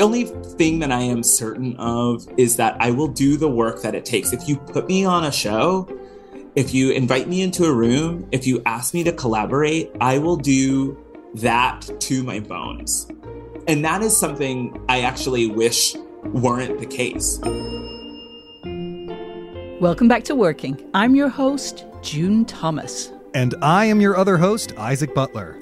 The only thing that I am certain of is that I will do the work that it takes. If you put me on a show, if you invite me into a room, if you ask me to collaborate, I will do that to my bones. And that is something I actually wish weren't the case. Welcome back to Working. I'm your host, June Thomas. And I am your other host, Isaac Butler.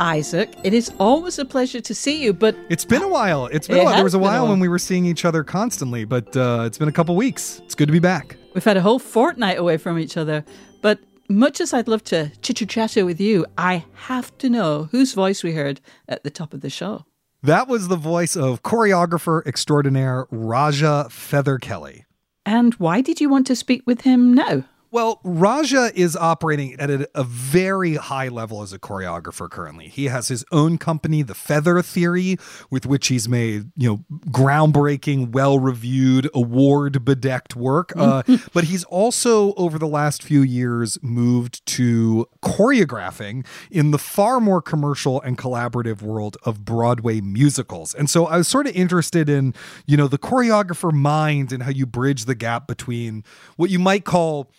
Isaac, it is always a pleasure to see you, but It's been a while. It's been It a while. There was a a while while. when we were seeing each other constantly, but uh, it's been a couple weeks. It's good to be back. we've had a whole fortnight away from each other. But much as I'd love to chit chat with you, I have to know whose voice we heard at the top of the show. That was the voice of choreographer extraordinaire Raja Feather Kelly. And why did you want to speak with him now? Well, Raja is operating at a, a very high level as a choreographer currently. He has his own company, The Feather Theory, with which he's made, you know, groundbreaking, well-reviewed, award-bedecked work. Uh, but he's also, over the last few years, moved to choreographing in the far more commercial and collaborative world of Broadway musicals. And so I was sort of interested in, you know, the choreographer mind and how you bridge the gap between what you might call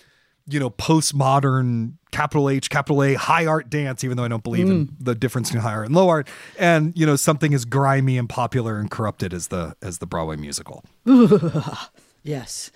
you know, postmodern capital H, capital A, high art dance, even though I don't believe in mm. the difference between high art and low art, and you know, something as grimy and popular and corrupted as the as the Broadway musical. Yes.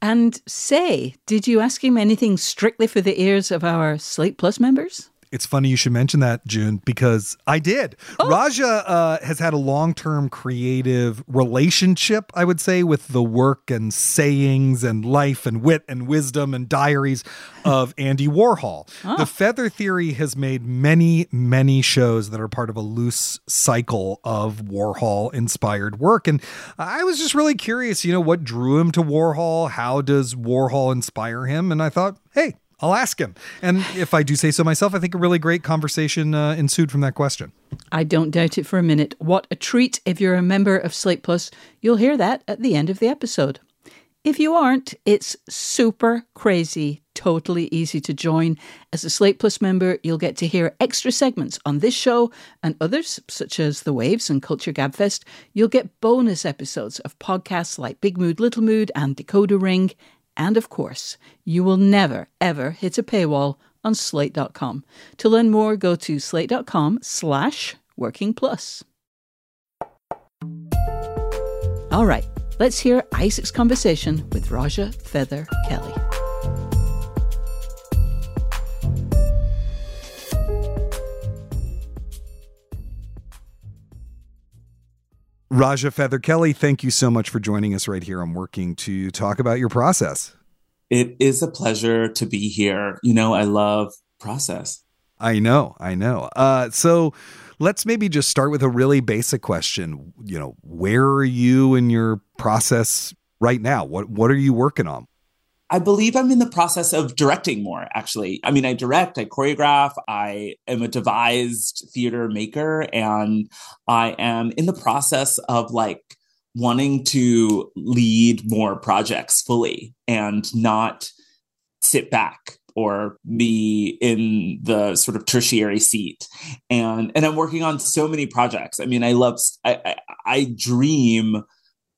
And say, did you ask him anything strictly for the ears of our Slate Plus members? It's funny you should mention that, June, because I did. Raja uh, has had a long term creative relationship, I would say, with the work and sayings and life and wit and wisdom and diaries of Andy Warhol. The Feather Theory has made many, many shows that are part of a loose cycle of Warhol inspired work. And I was just really curious, you know, what drew him to Warhol? How does Warhol inspire him? And I thought, hey, I'll ask him. And if I do say so myself, I think a really great conversation uh, ensued from that question. I don't doubt it for a minute. What a treat. If you're a member of Slate Plus, you'll hear that at the end of the episode. If you aren't, it's super crazy, totally easy to join. As a Slate Plus member, you'll get to hear extra segments on this show and others, such as The Waves and Culture Gabfest. You'll get bonus episodes of podcasts like Big Mood, Little Mood, and Decoder Ring. And of course, you will never, ever hit a paywall on slate.com. To learn more, go to slate.com slash working plus. All right, let's hear Isaac's conversation with Raja Feather Kelly. Raja Feather Kelly, thank you so much for joining us right here. I'm working to talk about your process. It is a pleasure to be here. You know, I love process. I know, I know. Uh, so let's maybe just start with a really basic question. You know, where are you in your process right now? What what are you working on? I believe I'm in the process of directing more, actually. I mean, I direct, I choreograph, I am a devised theater maker, and I am in the process of like wanting to lead more projects fully and not sit back or be in the sort of tertiary seat and and i'm working on so many projects i mean i love i i, I dream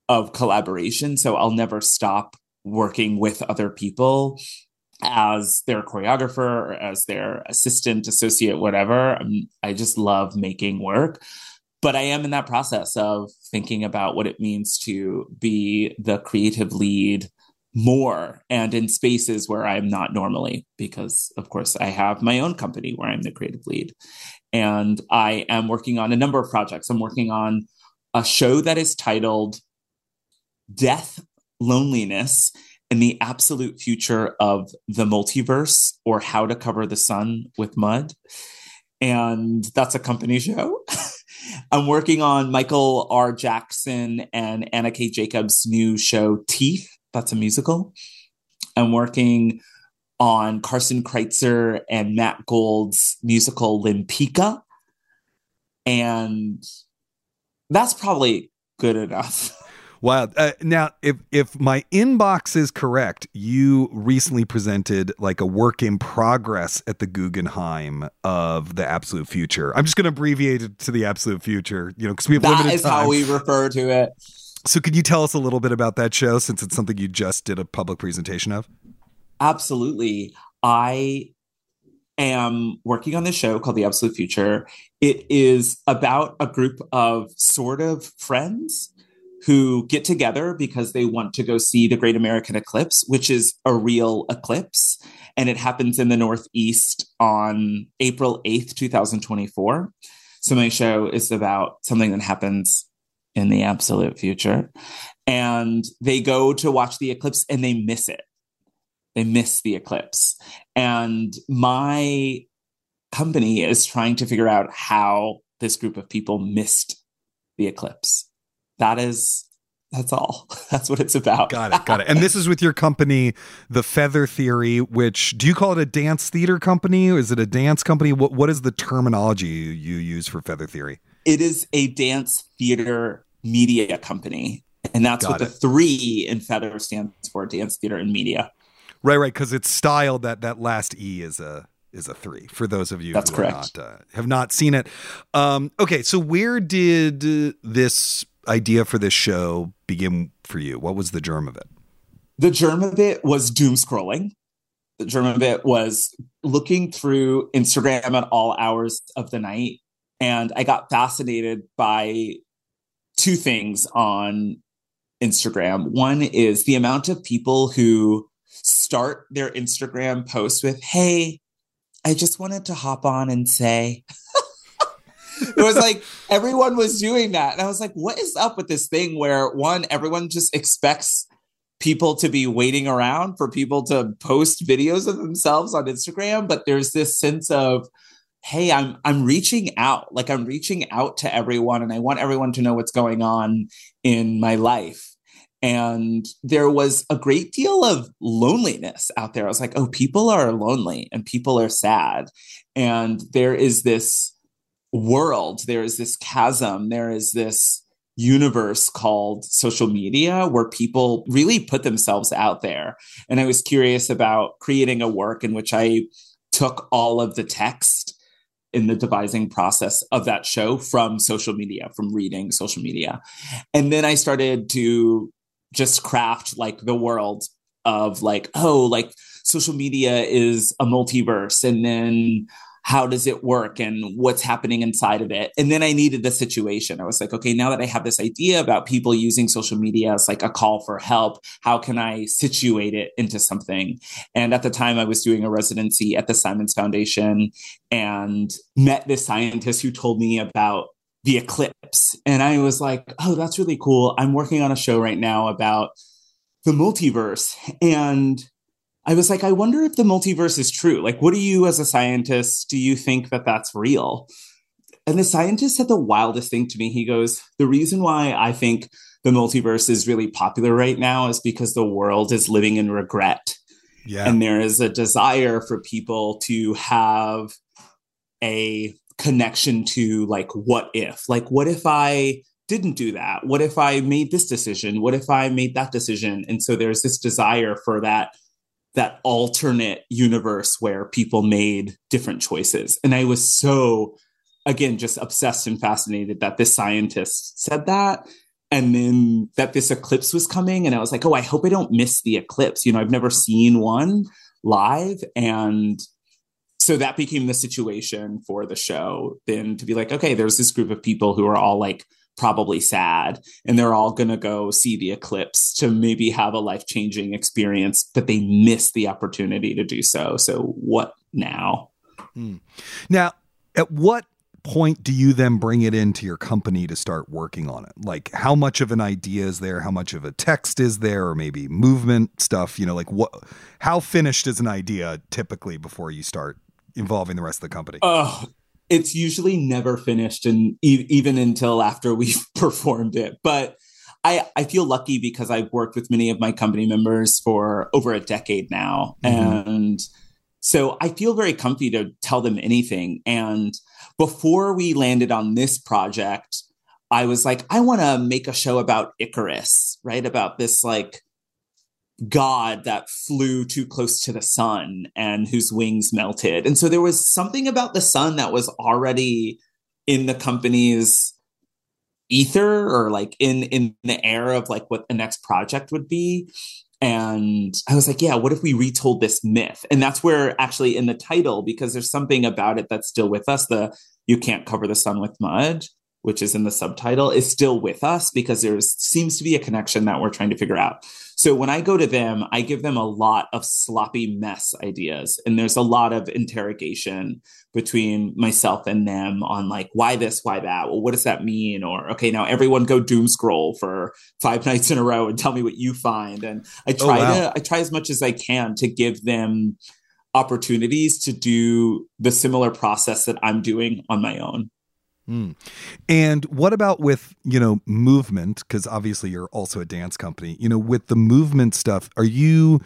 of collaboration so i'll never stop working with other people as their choreographer or as their assistant associate whatever. I'm, i just love making work but i am in that process of thinking about what it means to be the creative lead more and in spaces where i'm not normally because of course i have my own company where i'm the creative lead. And i am working on a number of projects. I'm working on a show that is titled death loneliness and the absolute future of the multiverse or how to cover the sun with mud. And that's a company show. I'm working on Michael R. Jackson and Anna K. Jacobs' new show, Teeth. That's a musical. I'm working on Carson Kreitzer and Matt Gould's musical Lempicka. And that's probably good enough. Wow. Uh, now, if if my inbox is correct, you recently presented like a work in progress at the Guggenheim of the Absolute Future. I'm just going to abbreviate it to the Absolute Future, you know, because we have that limited is time. how we refer to it. So, could you tell us a little bit about that show since it's something you just did a public presentation of? Absolutely. I am working on this show called The Absolute Future. It is about a group of sort of friends who get together because they want to go see the Great American Eclipse, which is a real eclipse. And it happens in the Northeast on April 8th, 2024. So my show is about something that happens in the absolute future. And they go to watch the eclipse and they miss it. They miss the eclipse. And my company is trying to figure out how this group of people missed the eclipse. That is that's all. That's what it's about. Got it. Got it. And this is with your company, The Feather Theory, which do you call it a dance theater company? Is it a dance company? What what is the terminology you use for Feather Theory? It is a dance theater media company. And that's Got what it. the three in Feather stands for, dance theater and media. Right, right, because it's styled that that last E is a is a three. For those of you That's who correct. Not, uh, have not seen it, um, okay. So where did this idea for this show begin for you? What was the germ of it? The germ of it was doom scrolling. The germ of it was looking through Instagram at all hours of the night. And I got fascinated by two things on Instagram. One is the amount of people who start their Instagram post with, Hey, I just wanted to hop on and say, it was like everyone was doing that. And I was like, what is up with this thing where one, everyone just expects people to be waiting around for people to post videos of themselves on Instagram, but there's this sense of, hey, I'm I'm reaching out. Like I'm reaching out to everyone and I want everyone to know what's going on in my life. And there was a great deal of loneliness out there. I was like, oh, people are lonely and people are sad. And there is this world, there is this chasm, there is this universe called social media where people really put themselves out there. And I was curious about creating a work in which I took all of the text in the devising process of that show from social media, from reading social media. And then I started to just craft like the world of like, oh, like social media is a multiverse. And then how does it work and what's happening inside of it? And then i needed the situation. I was like okay now that i have this idea about people using social media as like a call for help how can i situate it into something? And at the time i was doing a residency at the simons foundation and met this scientist who told me about the eclipse. And i was like oh that's really cool. I'm working on a show right now about the multiverse. And I was like, I wonder if the multiverse is true. Like, what do you, as a scientist, do you think that that's real? And the scientist said the wildest thing to me. He goes, The reason why I think the multiverse is really popular right now is because the world is living in regret. Yeah. And there is a desire for people to have a connection to, like, what if? Like, what if I didn't do that? What if I made this decision? What if I made that decision? And so there's this desire for that that alternate universe where people made different choices. And I was so, again, just obsessed and fascinated that this scientist said that. And then that this eclipse was coming. And I was like, oh, I hope I don't miss the eclipse. You know, I've never seen one live. And so that became the situation for the show. Then to be like, okay, there's this group of people who are all like probably sad and they're all going to go see the eclipse to maybe have a life-changing experience but they miss the opportunity to do so so what now Hmm. Now, at what point do you then bring it into your company to start working on it? Like how much of an idea is there? How much of a text is there or maybe movement stuff, you know, like what how finished is an idea typically before you start involving the rest of the company? Oh, it's usually never finished and e- even until after we've performed it. But I, I feel lucky because I've worked with many of my company members for over a decade now. Mm-hmm. And so I feel very comfy to tell them anything. And before we landed on this project, I was like, I want to make a show about Icarus, right? About this like god that flew too close to the sun and whose wings melted. And so there was something about the sun that was already in the company's ether or like in in the air of like what the next project would be and I was like, yeah, what if we retold this myth? And that's where actually in the title, because there's something about it that's still with us, the you can't cover the sun with mud, which is in the subtitle, is still with us because there seems to be a connection that we're trying to figure out. So when I go to them, I give them a lot of sloppy mess ideas. And there's a lot of interrogation between myself and them on like, why this, why that? Well, what does that mean? Or, okay, now everyone go doom scroll for five nights in a row and tell me what you find. And I oh, try oh, wow. to, I try as much as I can to give them opportunities to do the similar process that I'm doing on my own. Mm. And what about with, you know, movement? Because obviously you're also a dance company. You know, with the movement stuff, are you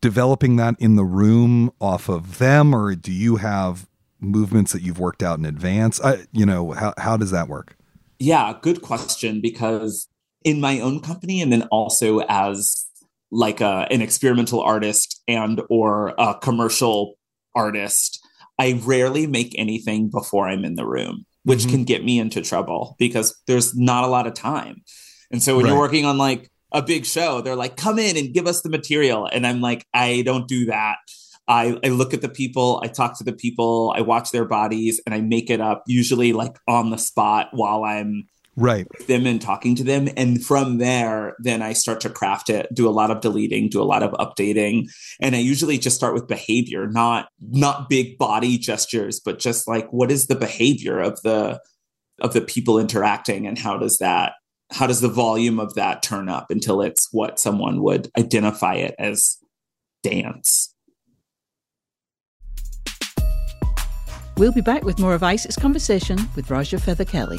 developing that in the room off of them, or do you have movements that you've worked out in advance? I, you know, how, how does that work? Yeah, good question. Because in my own company, and then also as like a, an experimental artist and or a commercial artist, I rarely make anything before I'm in the room which mm-hmm. can get me into trouble because there's not a lot of time. And so when right. you're working on like a big show, they're like, come in and give us the material. And I'm like, I don't do that. I, I look at the people, I talk to the people, I watch their bodies, and I make it up, usually like on the spot while I'm right. Them and talking to them. And from there then i start to craft it do a lot of deleting do a lot of updating. And i usually just start with behavior not not big body gestures but just like what is the behavior of the of the people interacting? And how does that how does the volume of that turn up until it's what someone would identify it as dance? We'll be back with more of Isaac's conversation with Raja Feather Kelly.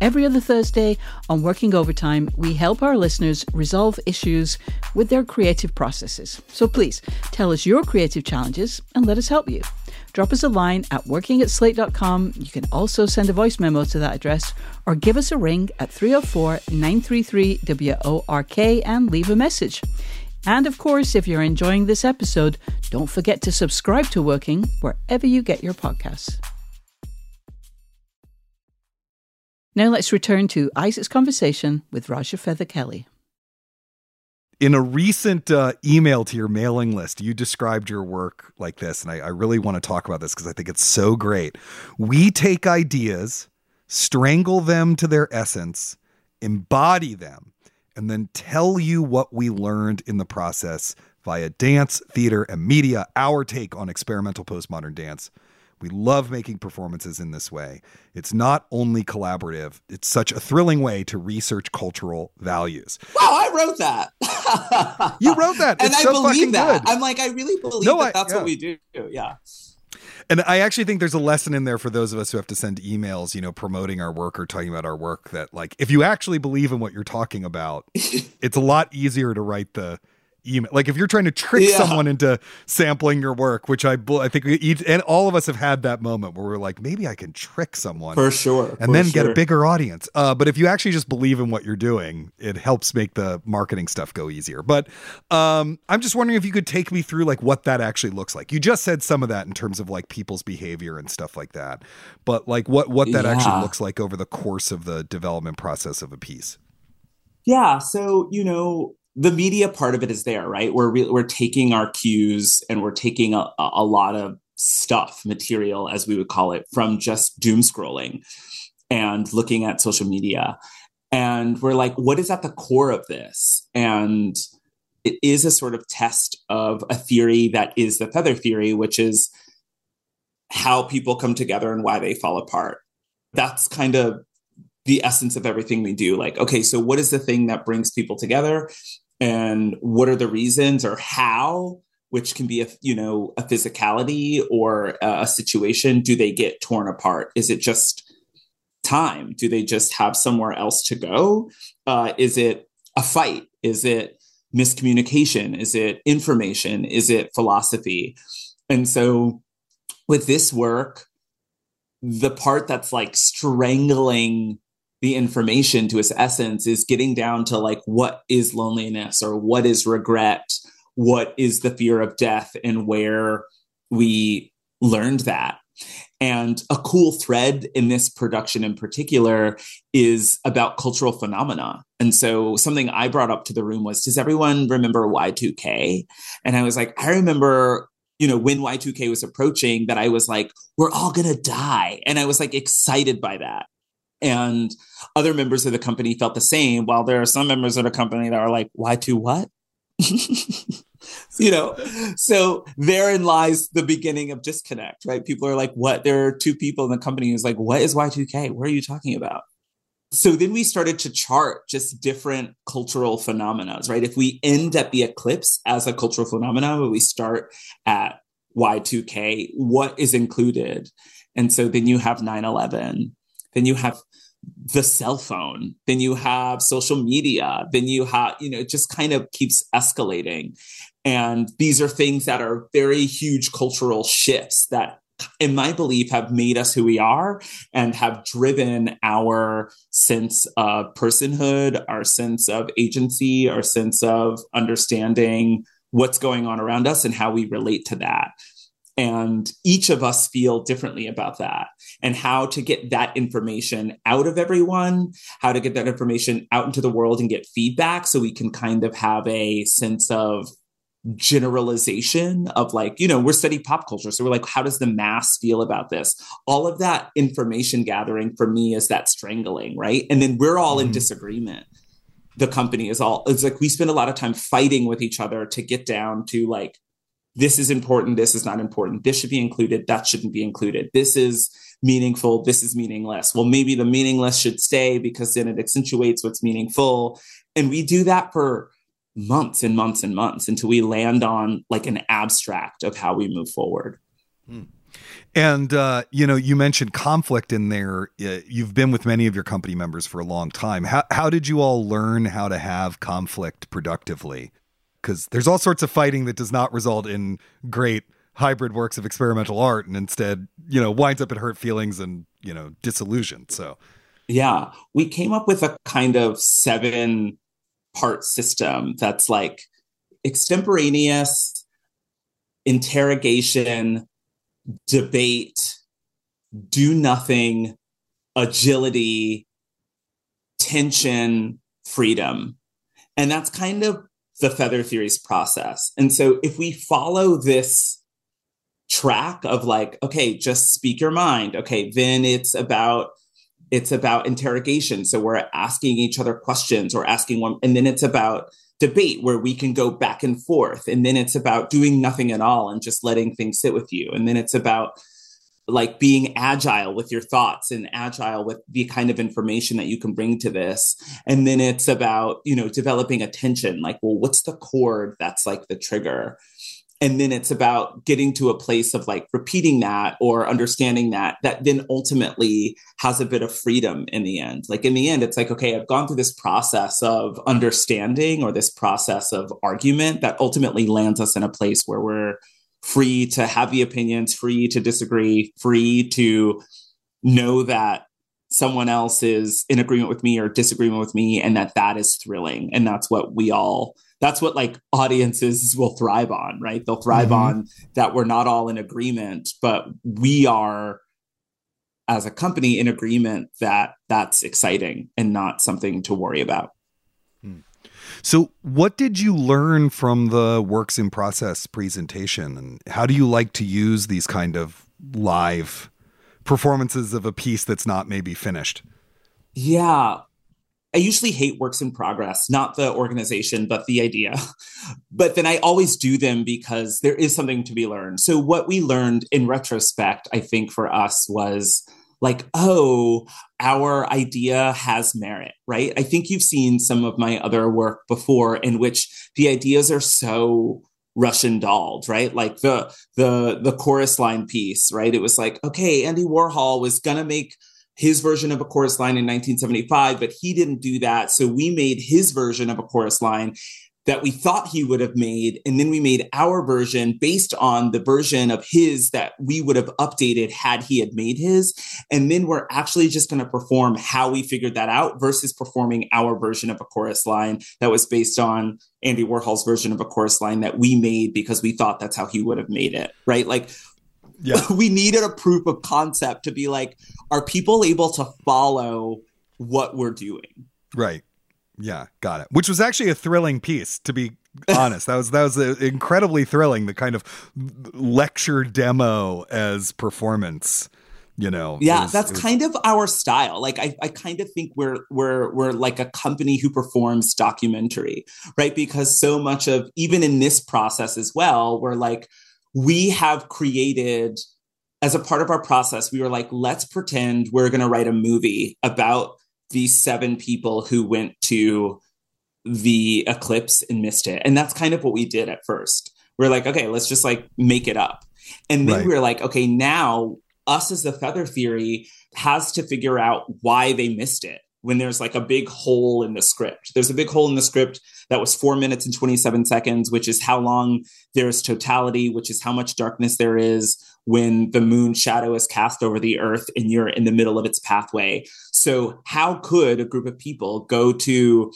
Every other Thursday on Working Overtime, we help our listeners resolve issues with their creative processes. So please tell us your creative challenges and let us help you. Drop us a line at working at slate.com. You can also send a voice memo to that address or give us a ring at 304 933 WORK and leave a message. And of course, if you're enjoying this episode, don't forget to subscribe to Working wherever you get your podcasts. Now let's return to Isaac's conversation with Raja Feather Kelly. In a recent uh, email to your mailing list, you described your work like this, and I, I really want to talk about this because I think it's so great. We take ideas, strangle them to their essence, embody them, and then tell you what we learned in the process via dance, theater, and media, our take on experimental postmodern dance We love making performances in this way. It's not only collaborative, it's such a thrilling way to research cultural values. Wow, I wrote that. you wrote that. and I so believe that. Good. I'm like, I really believe no, that I, that's yeah. what we do. Yeah. And I actually think there's a lesson in there for those of us who have to send emails, you know, promoting our work or talking about our work that like if you actually believe in what you're talking about, it's a lot easier to write the email. Like if you're trying to trick Yeah. someone into sampling your work, which I I think we each and all of us have had that moment where we're like maybe I can trick someone For sure. and for then get a bigger audience. Uh, but if you actually just believe in what you're doing, it helps make the marketing stuff go easier. But um, I'm just wondering if you could take me through like what that actually looks like. You just said some of that in terms of like people's behavior and stuff like that, but like what what that actually looks like over the course of the development process of a piece. Yeah. So, you know, the media part of it is there, right? We're re- we're taking our cues and we're taking a, a lot of stuff, material, as we would call it, from just doom scrolling and looking at social media. And we're like, what is at the core of this? And it is a sort of test of a theory that is the feather theory, which is how people come together and why they fall apart. That's kind of the essence of everything we do. Like, okay, so what is the thing that brings people together? And what are the reasons or how, which can be a you know a physicality or a, situation, do they get torn apart? Is it just time? Do they just have somewhere else to go? Uh, is it a fight? Is it miscommunication? Is it information? Is it philosophy? And so with this work, the part that's like strangling the information to its essence is getting down to like what is loneliness or what is regret what is the fear of death and where we learned that and a cool thread in this production in particular is about cultural phenomena. And so something I brought up to the room was, does everyone remember Y2K? And I was like, I remember, you know, when Y2K was approaching that I was like, we're all to die. And I was like excited by that. And other members of the company felt the same, while there are some members of the company that are like, why to what? you know, so therein lies the beginning of disconnect, right? People are like, what? There are two people in the company who's like, what is Y2K? What are you talking about? So then we started to chart just different cultural phenomena, right? If we end at the eclipse as a cultural phenomenon, but we start at Y2K, what is included? And so then you have 9 11, then you have the cell phone, then you have social media, then you have, you know, it just kind of keeps escalating. And these are things that are very huge cultural shifts that, in my belief, have made us who we are and have driven our sense of personhood, our sense of agency, our sense of understanding what's going on around us and how we relate to that. And each of us feel differently about that and how to get that information out of everyone, how to get that information out into the world and get feedback so we can kind of have a sense of generalization of like, you know, we're studying pop culture. So we're like, how does the mass feel about this? All of that information gathering for me is that strangling, right? And then we're all in mm-hmm. disagreement. The company is all, it's like we spend a lot of time fighting with each other to get down to like, this is important, this is not important, this should be included, that shouldn't be included, this is meaningful, this is meaningless. Well, maybe the meaningless should stay because then it accentuates what's meaningful. And we do that for months and months and months until we land on like an abstract of how we move forward. And uh, you know, you mentioned conflict in there. You've been with many of your company members for a long time. How how did you all learn how to have conflict productively? Because there's all sorts of fighting that does not result in great hybrid works of experimental art, and instead, you know, winds up in hurt feelings and you know disillusion. So Yeah, we came up with a kind of seven part system that's like extemporaneous, interrogation, debate, do nothing, agility, tension, freedom. And that's kind of the feather theories process. And so if we follow this track of like, okay, just speak your mind. Okay, then it's about it's about interrogation. So we're asking each other questions or asking one, and then it's about debate where we can go back and forth. And then it's about doing nothing at all and just letting things sit with you. And then it's about like being agile with your thoughts and agile with the kind of information that you can bring to this. And then it's about you know developing attention like well what's the chord that's like the trigger? And then it's about getting to a place of like repeating that or understanding that that then ultimately has a bit of freedom in the end. Like in the end it's like okay i've gone through this process of understanding or this process of argument that ultimately lands us in a place where we're free to have the opinions, free to disagree, free to know that someone else is in agreement with me or disagreement with me and that that is thrilling. And that's what we all that's what like audiences will thrive on right? They'll thrive mm-hmm. on that we're not all in agreement but we are as a company in agreement that that's exciting and not something to worry about so, what did you learn from the works in process presentation, and how do you like to use these kind of live performances of a piece that's not maybe finished? Yeah, I usually hate works in progress, not the organization, but the idea. But then I always do them because there is something to be learned. So, what we learned in retrospect, I think for us was like, oh, our idea has merit, right? I think you've seen some of my other work before in which the ideas are so Russian dolled, right? Like the the the chorus line piece, right? It was like, okay, Andy Warhol was gonna make his version of a chorus line in 1975, but he didn't do that. So we made his version of a chorus line that we thought he would have made. And then we made our version based on the version of his that we would have updated had he had made his. And then we're actually just going to perform how we figured that out versus performing our version of a chorus line that was based on Andy Warhol's version of a chorus line that we made because we thought that's how he would have made it. Right. Like, yeah. we needed a proof of concept to be like, are people able to follow what we're doing? Right. Yeah, got it. Which was actually a thrilling piece, to be honest. That was that was uh, incredibly thrilling. The kind of lecture demo as performance. You know, yeah, was, that's was... kind of our style. Like, I, I kind of think we're we're we're like a company who performs documentary, right? Because so much of even in this process as well, we're like we have created as a part of our process. We were like, let's pretend we're going to write a movie about these seven people who went to the eclipse and missed it. And that's kind of what we did at first. We are like, okay, let's just like make it up. And then right. we are like, okay, now us as the feather theory has to figure out why they missed it when there's like a big hole in the script. There's a big hole in the script that was four minutes and 27 seconds, which is how long there's totality, which is how much darkness there is when the moon shadow is cast over the earth and you're in the middle of its pathway. So, how could a group of people go to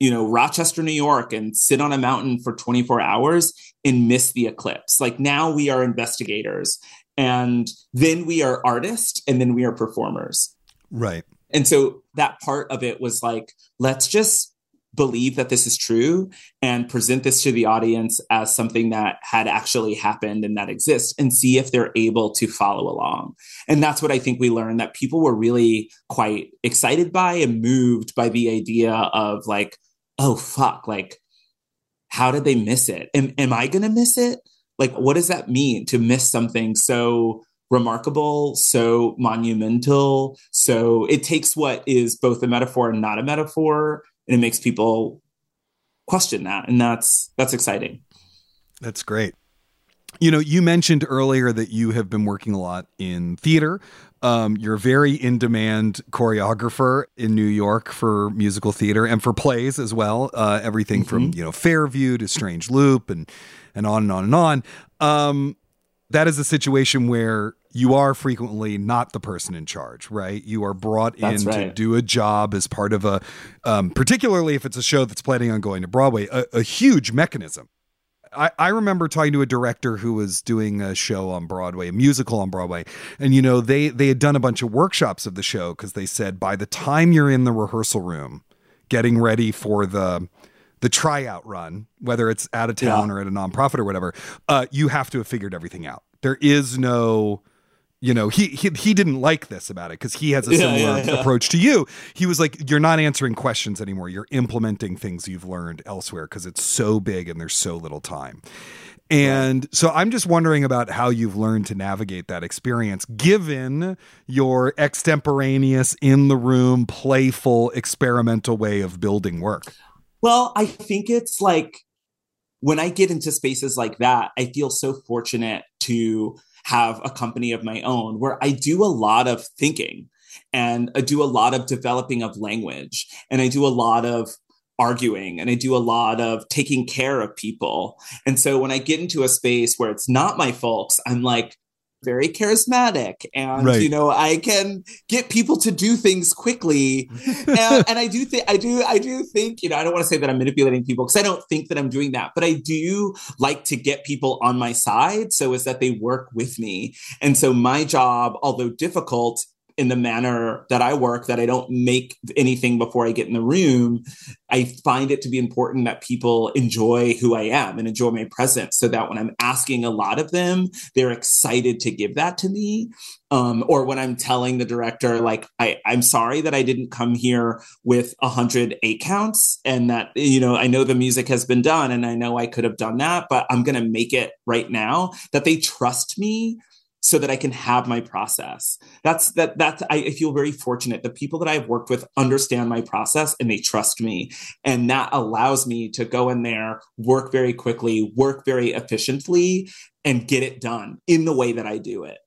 you know, Rochester, New York, and sit on a mountain for 24 hours and miss the eclipse. Like now we are investigators and then we are artists and then we are performers. Right. And so that part of it was like, let's just believe that this is true and present this to the audience as something that had actually happened and that exists and see if they're able to follow along. And that's what I think we learned that people were really quite excited by and moved by the idea of like, oh, fuck, like, how did they miss it? Am, am I going to miss it? Like, what does that mean to miss something so remarkable, so monumental. So it takes what is both a metaphor and not a metaphor, and it makes people question that, and that's that's exciting. That's great. You know, you mentioned earlier that you have been working a lot in theater. Um, you're a very in demand choreographer in New York for musical theater and for plays as well. Uh, everything mm-hmm. from you know Fairview to Strange Loop and and on and on and on. Um, that is a situation where you are frequently not the person in charge, right? You are brought that's in right. to do a job as part of a, um, particularly if it's a show that's planning on going to Broadway, a, a huge mechanism. I, I remember talking to a director who was doing a show on Broadway, a musical on Broadway, and you know they they had done a bunch of workshops of the show because they said by the time you're in the rehearsal room, getting ready for the the tryout run, whether it's out of town yeah. or at a nonprofit or whatever, uh, you have to have figured everything out. There is no you know he he, he didn't like this about it because he has a similar yeah, yeah, approach to you. He was like you're not answering questions anymore. You're implementing things you've learned elsewhere because it's so big and there's so little time. And so I'm just wondering about how you've learned to navigate that experience given your extemporaneous, in the room, playful, experimental way of building work. Well, I think it's like when I get into spaces like that, I feel so fortunate to have a company of my own where I do a lot of thinking and I do a lot of developing of language and I do a lot of arguing and I do a lot of taking care of people. And so when I get into a space where it's not my folks, I'm like, very charismatic and right. you know i can get people to do things quickly and, and, i do think i do i do think you know i don't want to say that i'm manipulating people because i don't think that i'm doing that but i do like to get people on my side so as that they work with me and so my job although difficult in the manner that I work, that I don't make anything before I get in the room, I find it to be important that people enjoy who I am and enjoy my presence so that when I'm asking a lot of them, they're excited to give that to me. Um, or when I'm telling the director, like, I, I'm sorry that I didn't come here with a hundred eight counts and that, you know, I know the music has been done and I know I could have done that, but I'm going to make it right now that they trust me so that I can have my process. That's that that's I feel very fortunate. The people that I've worked with understand my process and they trust me. And that allows me to go in there, work very quickly, work very efficiently, and get it done in the way that I do it.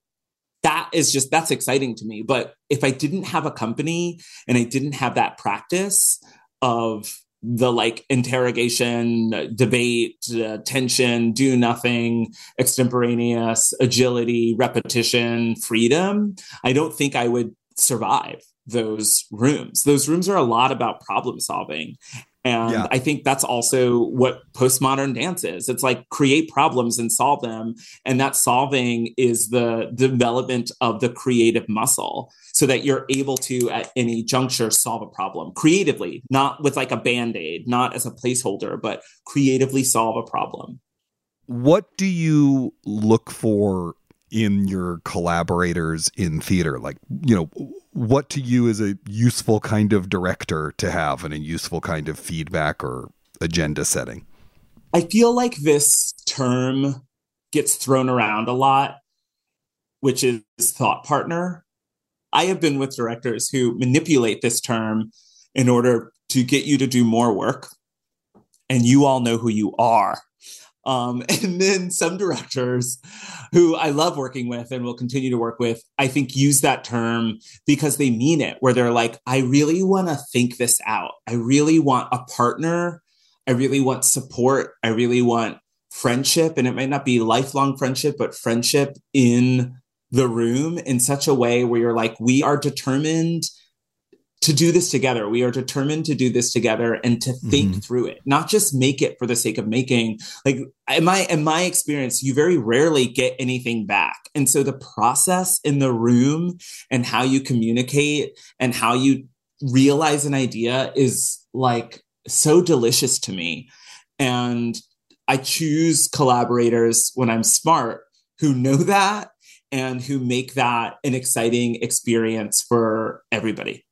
That is just that's exciting to me. But if I didn't have a company and I didn't have that practice of the like interrogation, debate, uh, tension, do nothing, extemporaneous, agility, repetition, freedom, I don't think I would survive those rooms. Those rooms are a lot about problem solving. And yeah. I think that's also what postmodern dance is. It's like create problems and solve them. And that solving is the development of the creative muscle so that you're able to, at any juncture, solve a problem creatively, not with like a band aid, not as a placeholder, but creatively solve a problem. What do you look for in your collaborators in theater? Like, you know, what to you is a useful kind of director to have and a useful kind of feedback or agenda setting? I feel like this term gets thrown around a lot, which is thought partner. I have been with directors who manipulate this term in order to get you to do more work. And you all know who you are. Um, and then some directors who I love working with and will continue to work with, I think use that term because they mean it, where they're like, I really want to think this out. I really want a partner. I really want support. I really want friendship. And it might not be lifelong friendship, but friendship in the room in such a way where you're like, we are determined to do this together. We are determined to do this together and to think mm-hmm. through it, not just make it for the sake of making. Like in my in my experience, you very rarely get anything back. And so the process in the room and how you communicate and how you realize an idea is like so delicious to me. And I choose collaborators when I'm smart who know that and who make that an exciting experience for everybody.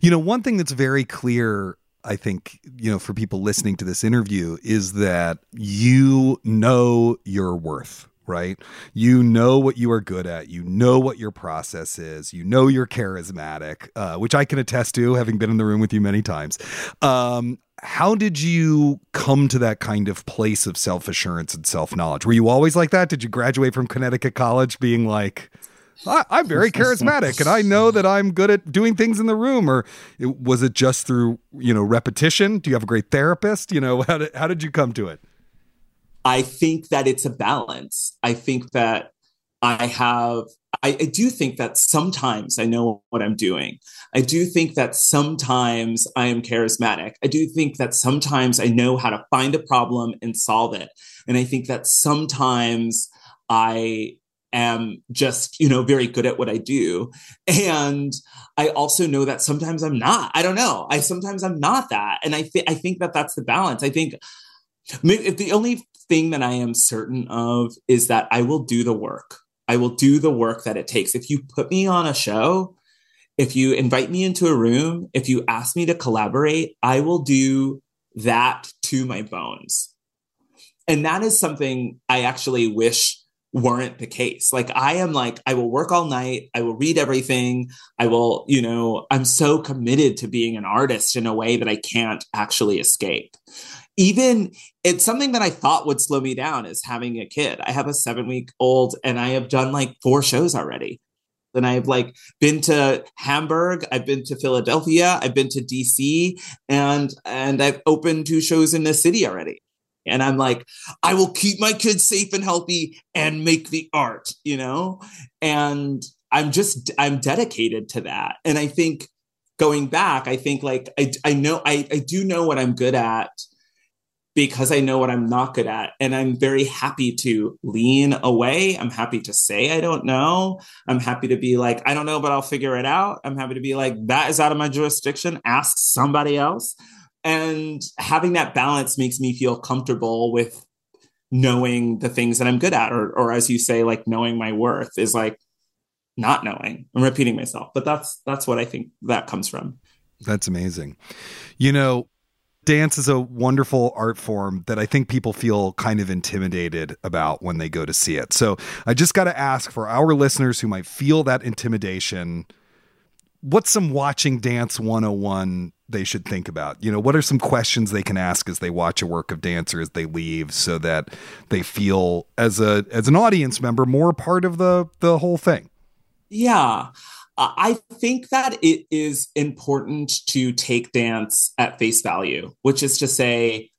You know, one thing that's very clear I think, you know, for people listening to this interview is that you know your worth, right? You know what you are good at. You know what your process is. You know you're charismatic, uh, which I can attest to, having been in the room with you many times. Um, how did you come to that kind of place of self assurance and self knowledge? Were you always like that? Did you graduate from Connecticut College being like, I, am very charismatic and I know that I'm good at doing things in the room. Or it, was it just through, you know, repetition? Do you have a great therapist? You know, how did, how did you come to it? I think that it's a balance. I think that I have, I, I do think that sometimes I know what I'm doing. I do think that sometimes I am charismatic. I do think that sometimes I know how to find a problem and solve it. And I think that sometimes I am just you know very good at what i do. And i also know that sometimes i'm not. I don't know. I sometimes i'm not that. And i think i think that that's the balance. I think the only thing that i am certain of is that i will do the work. I will do the work that it takes. If you put me on a show if you invite me into a room if you ask me to collaborate i will do that to my bones. And that is something I actually wish weren't the case. Like I am like, I will work all night. I will read everything. I will, you know, I'm so committed to being an artist in a way that I can't actually escape. Even it's something that I thought would slow me down is having a kid. I have a seven week old and I have done like four shows already. And I've like been to Hamburg, I've been to Philadelphia, I've been to DC, and and I've opened two shows in the city already. And I'm like, I will keep my kids safe and healthy and make the art, you know? And I'm just, I'm dedicated to that. And I think going back, I think like, I, I know, I, I do know what I'm good at because I know what I'm not good at. And I'm very happy to lean away. I'm happy to say I don't know. I'm happy to be like, I don't know, but I'll figure it out. I'm happy to be like, that is out of my jurisdiction. Ask somebody else. And having that balance makes me feel comfortable with knowing the things that I'm good at, or, or as you say, like knowing my worth is like not knowing. I'm repeating myself, but that's that's what I think that comes from. That's amazing. You know, dance is a wonderful art form that I think people feel kind of intimidated about when they go to see it. So I just got to ask for our listeners who might feel that intimidation what's some watching dance 101 they should think about? You know, what are some questions they can ask as they watch a work of dance or as they leave so that they feel as a as an audience member more part of the the whole thing? Yeah. I think that it is important to take dance at face value, which is to say,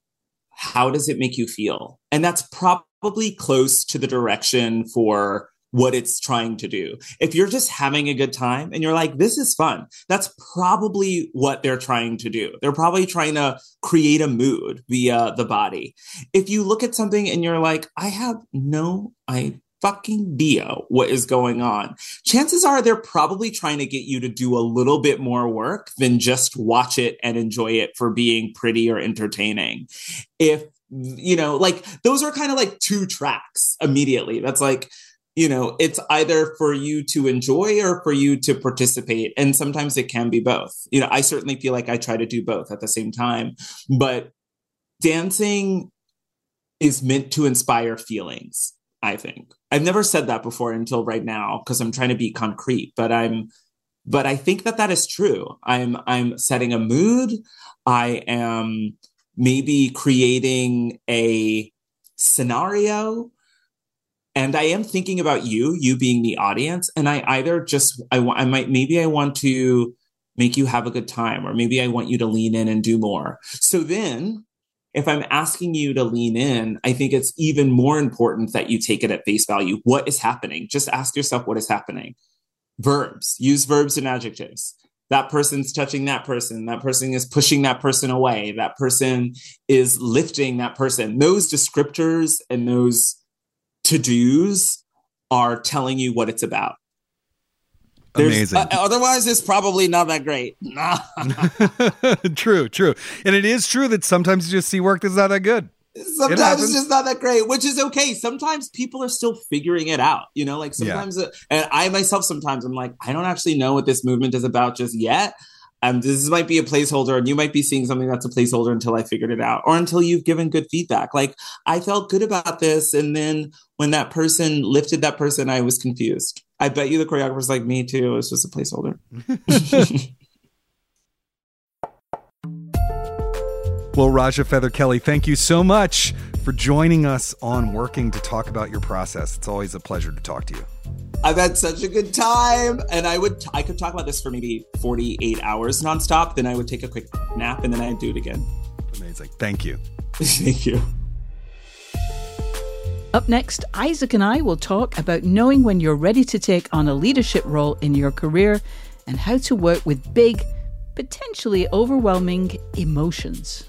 how does it make you feel? And that's probably close to the direction for what it's trying to do. If you're just having a good time and you're like, this is fun, that's probably what they're trying to do. They're probably trying to create a mood via the body. If you look at something and you're like, I have no I fucking idea what is going on. Chances are they're probably trying to get you to do a little bit more work than just watch it and enjoy it for being pretty or entertaining. If you know, like those are kind of like two tracks immediately. That's like you know, it's either for you to enjoy or for you to participate. And sometimes it can be both. You know, I certainly feel like I try to do both at the same time. But dancing is meant to inspire feelings, I think. I've never said that before until right now because I'm trying to be concrete, but I'm but I think that that is true. I'm I'm setting a mood. I am maybe creating a scenario and I am thinking about you, you being the audience, and I either just I I might maybe I want to make you have a good time, or maybe I want you to lean in and do more. So then if I'm asking you to lean in, I think it's even more important that you take it at face value. What is happening? Just ask yourself what is happening. Verbs, use verbs and adjectives. That person's touching that person. That person is pushing that person away. That person is lifting that person. Those descriptors and those to dos are telling you what it's about. There's, Amazing. Uh, otherwise, it's probably not that great. true, true. And it is true that sometimes you just see work that's not that good. Sometimes it it's just not that great, which is okay. Sometimes people are still figuring it out, you know, like sometimes, yeah. uh, and I myself, sometimes I'm like, I don't actually know what this movement is about just yet um, this might be a placeholder and you might be seeing something that's a placeholder until I figured it out or until you've given good feedback. Like I felt good about this. And then when that person lifted that person, I was confused. I bet you the choreographer's like me too. It's just a placeholder. well, Raja Feather Kelly, thank you so much for joining us on Working to talk about your process. It's always a pleasure to talk to you. I've had such a good time, and I would I could talk about this for maybe 48 hours nonstop. Then I would take a quick nap, and then I'd do it again. Amazing. Thank you. Thank you. Up next, Isaac and I will talk about knowing when you're ready to take on a leadership role in your career and how to work with big, potentially overwhelming emotions.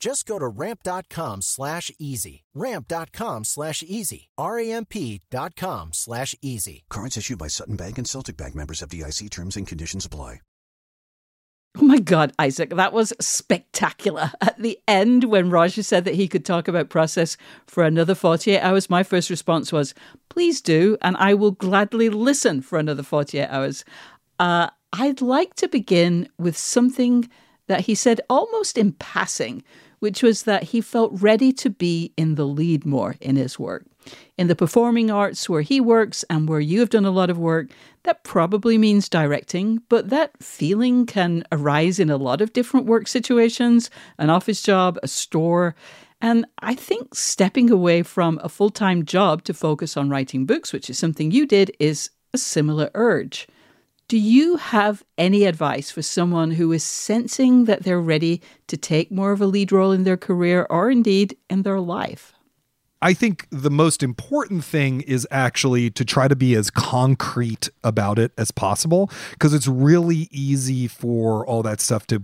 Just go to ramp.com slash easy. Ramp.com slash easy. R-A-M-P dot com slash easy. Cards issued by Sutton Bank and Celtic Bank members FDIC terms and conditions apply. Oh my God, Isaac, that was spectacular. At the end, when Raja said that he could talk about process for another 48 hours, my first response was, please do, and I will gladly listen for another 48 hours. Uh, I'd like to begin with something that he said almost in passing, which was that he felt ready to be in the lead more in his work. In the performing arts where he works and where you have done a lot of work, that probably means directing, but that feeling can arise in a lot of different work situations an office job, a store. And I think stepping away from a full time job to focus on writing books, which is something you did, is a similar urge. Do you have any advice for someone who is sensing that they're ready to take more of a lead role in their career or indeed in their life? I think the most important thing is actually to try to be as concrete about it as possible because it's really easy for all that stuff to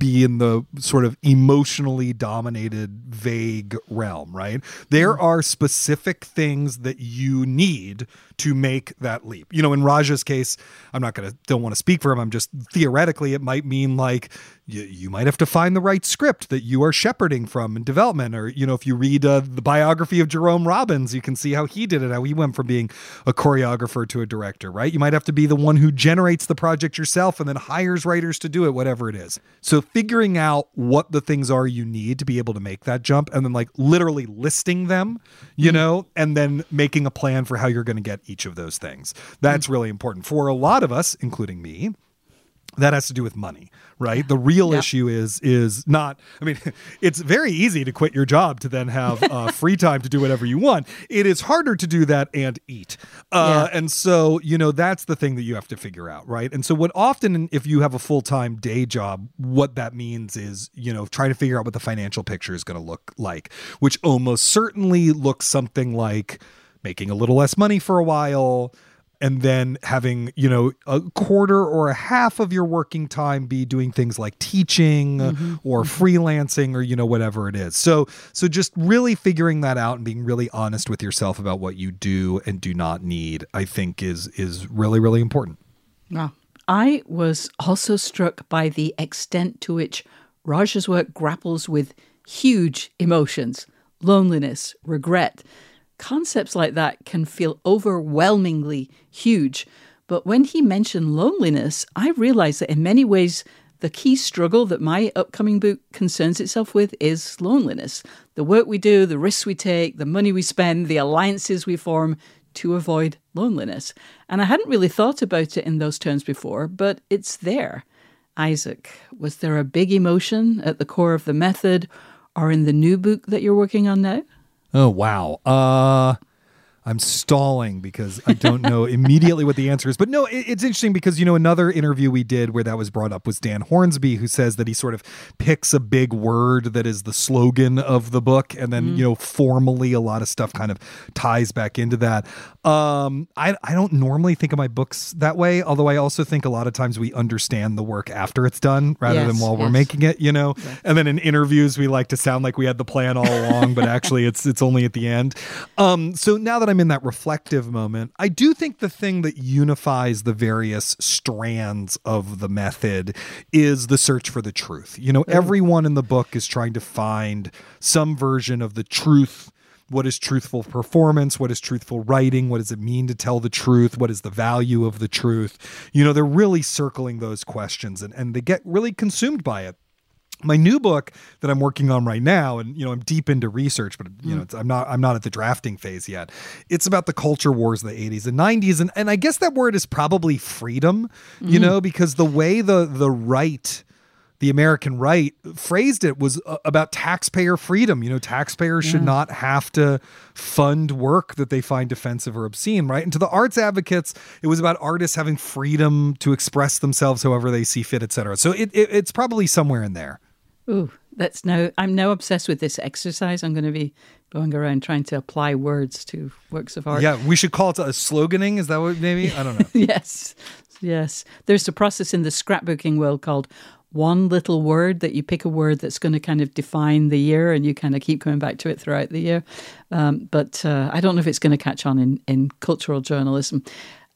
be in the sort of emotionally dominated, vague realm, right? There mm-hmm. are specific things that you need to make that leap. You know, in Raja's case, I'm not going to, don't want to speak for him. I'm just theoretically, it might mean like you, you might have to find the right script that you are shepherding from in development. Or, you know, if you read uh, the biography of Jerome Robbins, you can see how he did it, how he went from being a choreographer to a director, right? You might have to be the one who generates the project yourself and then hires writers to do it, whatever it is. So figuring out what the things are you need to be able to make that jump and then like literally listing them, you mm-hmm. know, and then making a plan for how you're going to get each of those things. That's mm-hmm. really important for a lot of us, including me that has to do with money right? The real issue is is not i mean it's very easy to quit your job to then have uh, free time to do whatever you want. It is harder to do that and eat. Uh, yeah. and so you know that's the thing that you have to figure out right? And so what often if you have a full-time day job what that means is you know trying to figure out what the financial picture is going to look like which almost certainly looks something like making a little less money for a while and then having you know a quarter or a half of your working time be doing things like teaching mm-hmm. or mm-hmm. freelancing or you know whatever it is so so just really figuring that out and being really honest with yourself about what you do and do not need i think is is really really important wow i was also struck by the extent to which raja's work grapples with huge emotions loneliness regret concepts like that can feel overwhelmingly huge. But when he mentioned loneliness, I realized that in many ways, the key struggle that my upcoming book concerns itself with is loneliness. The work we do, the risks we take, the money we spend, the alliances we form to avoid loneliness. And I hadn't really thought about it in those terms before, but it's there. Isaac, was there a big emotion at the core of the method or in the new book that you're working on now? Oh wow. Uh I'm stalling because I don't know immediately what the answer is. But no, it, it's interesting because, you know, another interview we did where that was brought up was Dan Hornsby, who says that he sort of picks a big word that is the slogan of the book. And then, mm. you know, formally a lot of stuff kind of ties back into that. Um, I, I don't normally think of my books that way, although I also think a lot of times we understand the work after it's done rather yes, than while yes. we're making it, you know? Yeah. And then in interviews, we like to sound like we had the plan all along, but actually it's, it's only at the end. Um, so now that I'm in that reflective moment, I do think the thing that unifies the various strands of the method is the search for the truth. You know, mm-hmm. everyone in the book is trying to find some version of the truth. What is truthful performance? What is truthful writing? What does it mean to tell the truth? What is the value of the truth? You know they're really circling those questions and, and they get really consumed by it my new book that I'm working on right now, and you know I'm deep into research, but you know mm. I'm not I'm not at the drafting phase yet. It's about the culture wars of the 80s and 90s, and and I guess that word is probably freedom, you mm. know, because the way the the right the American right phrased it was uh, about taxpayer freedom. You know, taxpayers yeah. should not have to fund work that they find offensive or obscene, right? And to the arts advocates, it was about artists having freedom to express themselves however they see fit, et cetera. So it, it, it's probably somewhere in there. Ooh, that's now, I'm now obsessed with this exercise. I'm going to be going around trying to apply words to works of art. Yeah, we should call it a sloganing. Is that what maybe? I don't know. yes, yes. There's a process in the scrapbooking world called one little word that you pick a word that's going to kind of define the year and you kind of keep coming back to it throughout the year. Um, but uh, I don't know if it's going to catch on in, in cultural journalism.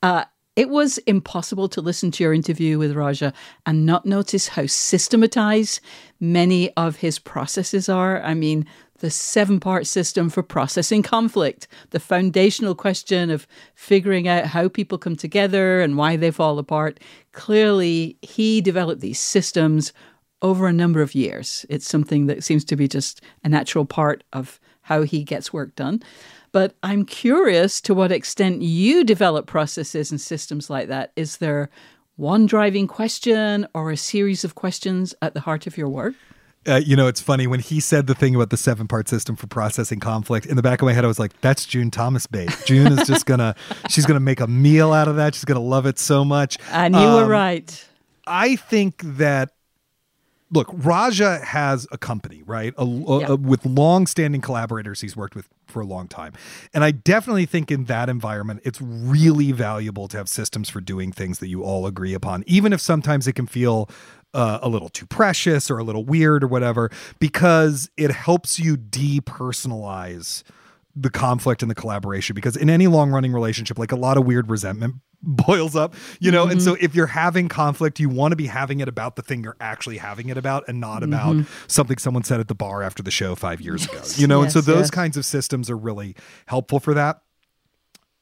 Uh, it was impossible to listen to your interview with Raja and not notice how systematized many of his processes are. I mean, the seven part system for processing conflict, the foundational question of figuring out how people come together and why they fall apart. Clearly, he developed these systems over a number of years. It's something that seems to be just a natural part of how he gets work done. But I'm curious to what extent you develop processes and systems like that. Is there one driving question or a series of questions at the heart of your work? Uh, you know, it's funny when he said the thing about the seven part system for processing conflict. In the back of my head, I was like, "That's June Thomas bait. June is just gonna, she's gonna make a meal out of that. She's gonna love it so much." And you um, were right. I think that look, Raja has a company, right? A, a, a, with long-standing collaborators he's worked with for a long time. And I definitely think in that environment, it's really valuable to have systems for doing things that you all agree upon, even if sometimes it can feel uh, a little too precious or a little weird or whatever, because it helps you depersonalize the conflict and the collaboration because in any long running relationship like a lot of weird resentment boils up, you know? Mm-hmm. And so if you're having conflict, you want to be having it about the thing you're actually having it about and not mm-hmm. about something someone said at the bar after the show five years ago, you know? Yes, and so those yes. kinds of systems are really helpful for that.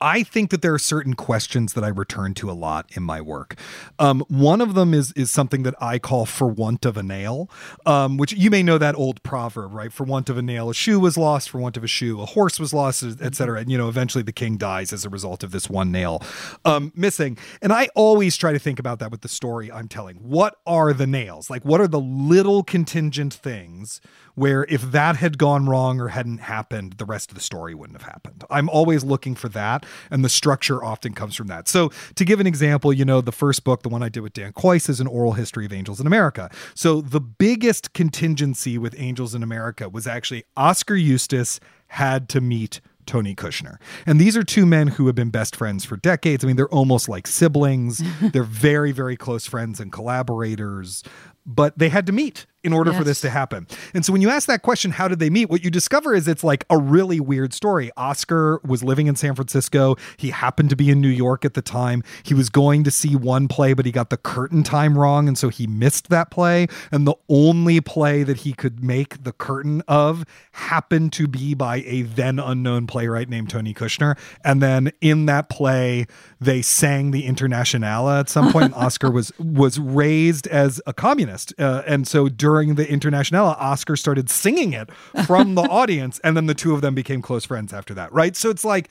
I think that there are certain questions that I return to a lot in my work. Um, one of them is is something that I call "for want of a nail," um, which you may know that old proverb, right? For want of a nail, a shoe was lost. For want of a shoe, a horse was lost, etc. And you know, eventually the king dies as a result of this one nail um, missing. And I always try to think about that with the story I'm telling. What are the nails? Like, what are the little contingent things where if that had gone wrong or hadn't happened, the rest of the story wouldn't have happened. I'm always looking for that, and the structure often comes from that. So, to give an example, you know, the first book, the one I did with Dan Kois, is an oral history of angels in America. So, the biggest contingency with Angels in America was actually Oskar Eustis had to meet Tony Kushner. And these are two men who have been best friends for decades. I mean, they're almost like siblings. they're very, very close friends and collaborators but they had to meet in order yes. for this to happen. And so when you ask that question, how did they meet? What you discover is it's like a really weird story. Oskar was living in San Francisco. He happened to be in New York at the time. He was going to see one play, but he got the curtain time wrong. And so he missed that play. And the only play that he could make the curtain of happened to be by a then unknown playwright named Tony Kushner. And then in that play, they sang the Internationale at some point. Oskar was was raised as a communist. Uh, and so during during the Internationale, Oskar started singing it from the audience, and then the two of them became close friends after that, right? So it's like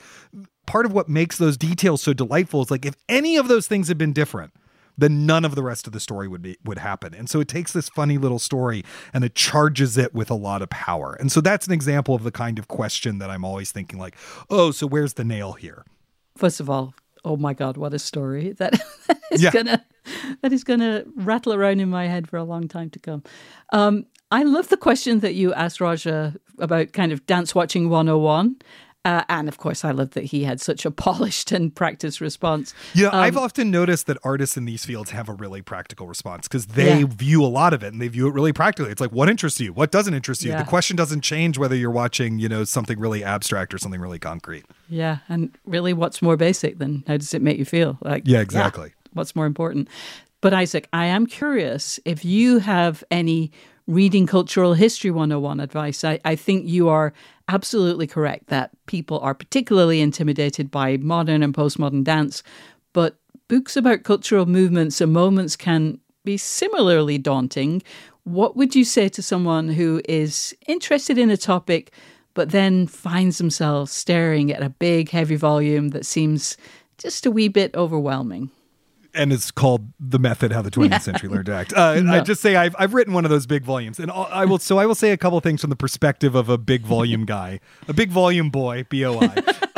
part of what makes those details so delightful is like if any of those things had been different, then none of the rest of the story would be would happen. And so it takes this funny little story and it charges it with a lot of power. And so that's an example of the kind of question that I'm always thinking like, "Oh, so where's the nail here?" First of all, oh my god, what a story. That is Yeah. gonna that is gonna rattle around in my head for a long time to come. Um, I love the question that you asked Raja about kind of dance watching 101. Uh, and of course, I love that he had such a polished and practiced response. Yeah, Um, I've often noticed that artists in these fields have a really practical response because they Yeah. view a lot of it and they view it really practically. It's like, what interests you? What doesn't interest you? Yeah. The question doesn't change whether you're watching, you know, something really abstract or something really concrete. Yeah, and really, what's more basic than how does it make you feel? Like, Yeah, exactly. What's more important? But Isaac, I am curious if you have any reading cultural history 101 advice. I, I think you are absolutely correct that people are particularly intimidated by modern and postmodern dance, but books about cultural movements and moments can be similarly daunting. What would you say to someone who is interested in a topic but then finds themselves staring at a big, heavy volume that seems just a wee bit overwhelming? And it's called the method how the 20th century learned to act. Uh, i just say I've, I've written one of those big volumes. And i will so i will say a couple things from the perspective of a big volume guy. A big volume boy boi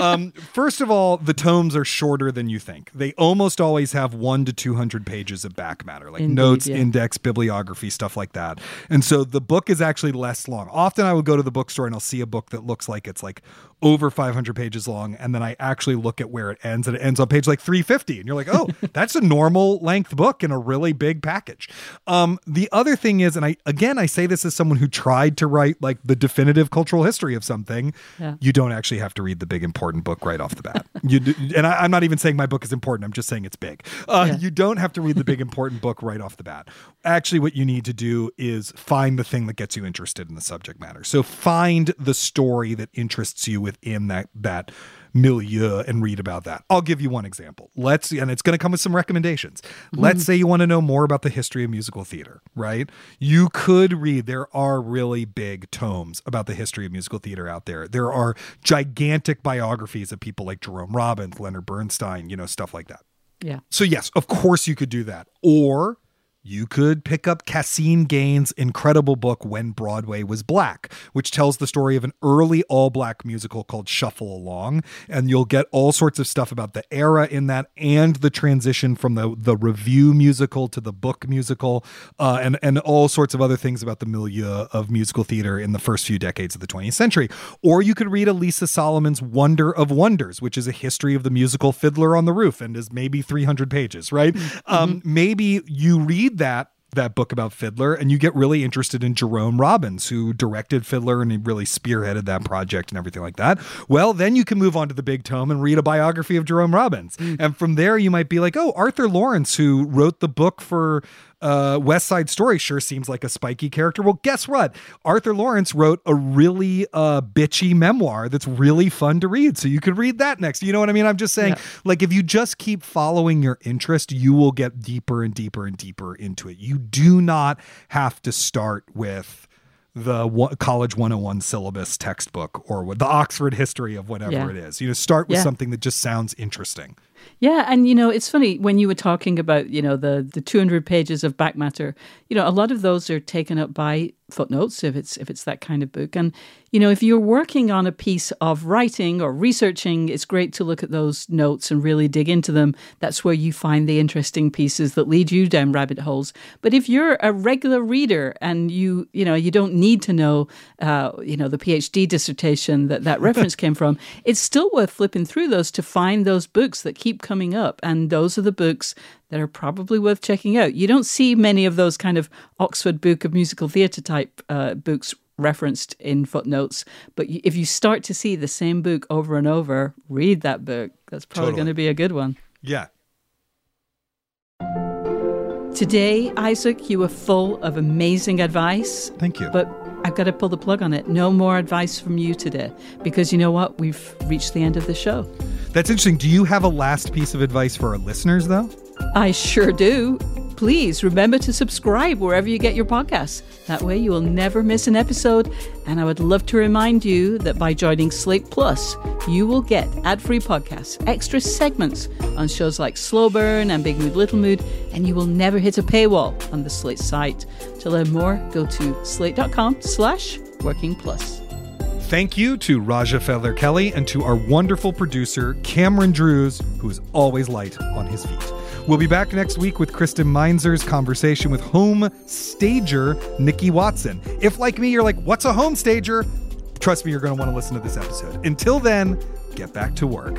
um, first of all the tomes are shorter than you think they almost always have one to 200 pages of back matter like Indeed, notes yeah. index bibliography stuff like that and so the book is actually less long often i will go to the bookstore and i'll see a book that looks like it's like over 500 pages long and then i actually look at where it ends and it ends on page like 350 and you're like oh that's a normal length book in a really big package um, the other thing is and i again i say this as someone who tried to write like the definitive cultural history of something Yeah. you don't actually have to read the big important book right off the bat. You do, and I, i'm not even saying my book is important. I'm just saying it's big. Uh, Yeah. you don't have to read the big important book right off the bat. Actually what you need to do is find the thing that gets you interested in the subject matter. So find the story that interests you within that that milieu and read about that. I'll give you one example. Let's and it's going to come with some recommendations. Let's mm-hmm. say you want to know more about the history of musical theater, right? You could read there are really big tomes about the history of musical theater out there. There are gigantic biographies of people like Jerome Robbins, Leonard Bernstein, you know, stuff like that. Yeah. So yes, of course you could do that. Or you could pick up Caseen Gaines' incredible book When Broadway Was Black, which tells the story of an early all-black musical called Shuffle Along, and you'll get all sorts of stuff about the era in that and the transition from the the revue musical to the book musical, uh, and and all sorts of other things about the milieu of musical theater in the first few decades of the 20th century. Or you could read Alisa Solomon's Wonder of Wonders, which is a history of the musical Fiddler on the Roof and is maybe 300 pages, right? Um, maybe you read that that book about Fiddler and you get really interested in Jerome Robbins, who directed Fiddler and he really spearheaded that project and everything like that. Well, then you can move on to the big tome and read a biography of Jerome Robbins. Hmm. And from there, you might be like, oh, Arthur Laurents, who wrote the book for uh, West Side Story sure seems like a spiky character. Well, guess what? Arthur Laurents wrote a really uh, bitchy memoir that's really fun to read. So you could read that next. You know what I mean? I'm just saying, Yeah. like, if you just keep following your interest, you will get deeper and deeper and deeper into it. You do not have to start with the one, college 101 syllabus textbook or the Oxford history of whatever Yeah. it is. You know, start with Yeah. something that just sounds interesting. Yeah, and you know, it's funny when you were talking about, you know, the the 200 pages of back matter. You know, a lot of those are taken up by footnotes if it's if it's that kind of book. And you know, if you're working on a piece of writing or researching, it's great to look at those notes and really dig into them. That's where you find the interesting pieces that lead you down rabbit holes. But if you're a regular reader and you, you know, you don't need to know, uh, you know, the PhD dissertation that that reference came from, it's still worth flipping through those to find those books that keep coming up. And those are the books that are probably worth checking out. You don't see many of those kind of Oxford Book of Musical Theatre type uh, books referenced in footnotes. But if you start to see the same book over and over, read that book. That's probably Totally. going to be a good one. Yeah. Today, Isaac, you were full of amazing advice. Thank you. But I've got to pull the plug on it. No more advice from you today. Because you know what? We've reached the end of the show. That's interesting. Do you have a last piece of advice for our listeners, though? I sure do. Please remember to subscribe wherever you get your podcasts. That way you will never miss an episode. And I would love to remind you that by joining Slate Plus, you will get ad free podcasts, extra segments on shows like Slow Burn and Big Mood Little Mood, and you will never hit a paywall on the Slate site. To learn more, go to slate.com slash working plus. Thank you to Raja Feather Kelly and to our wonderful producer, Cameron Drews, who is always light on his feet. We'll be back next week with Kristen Meinzer's conversation with home stager Nikki Watson. If, like me, you're like, what's a home stager? Trust me, you're going to want to listen to this episode. Until then, get back to work.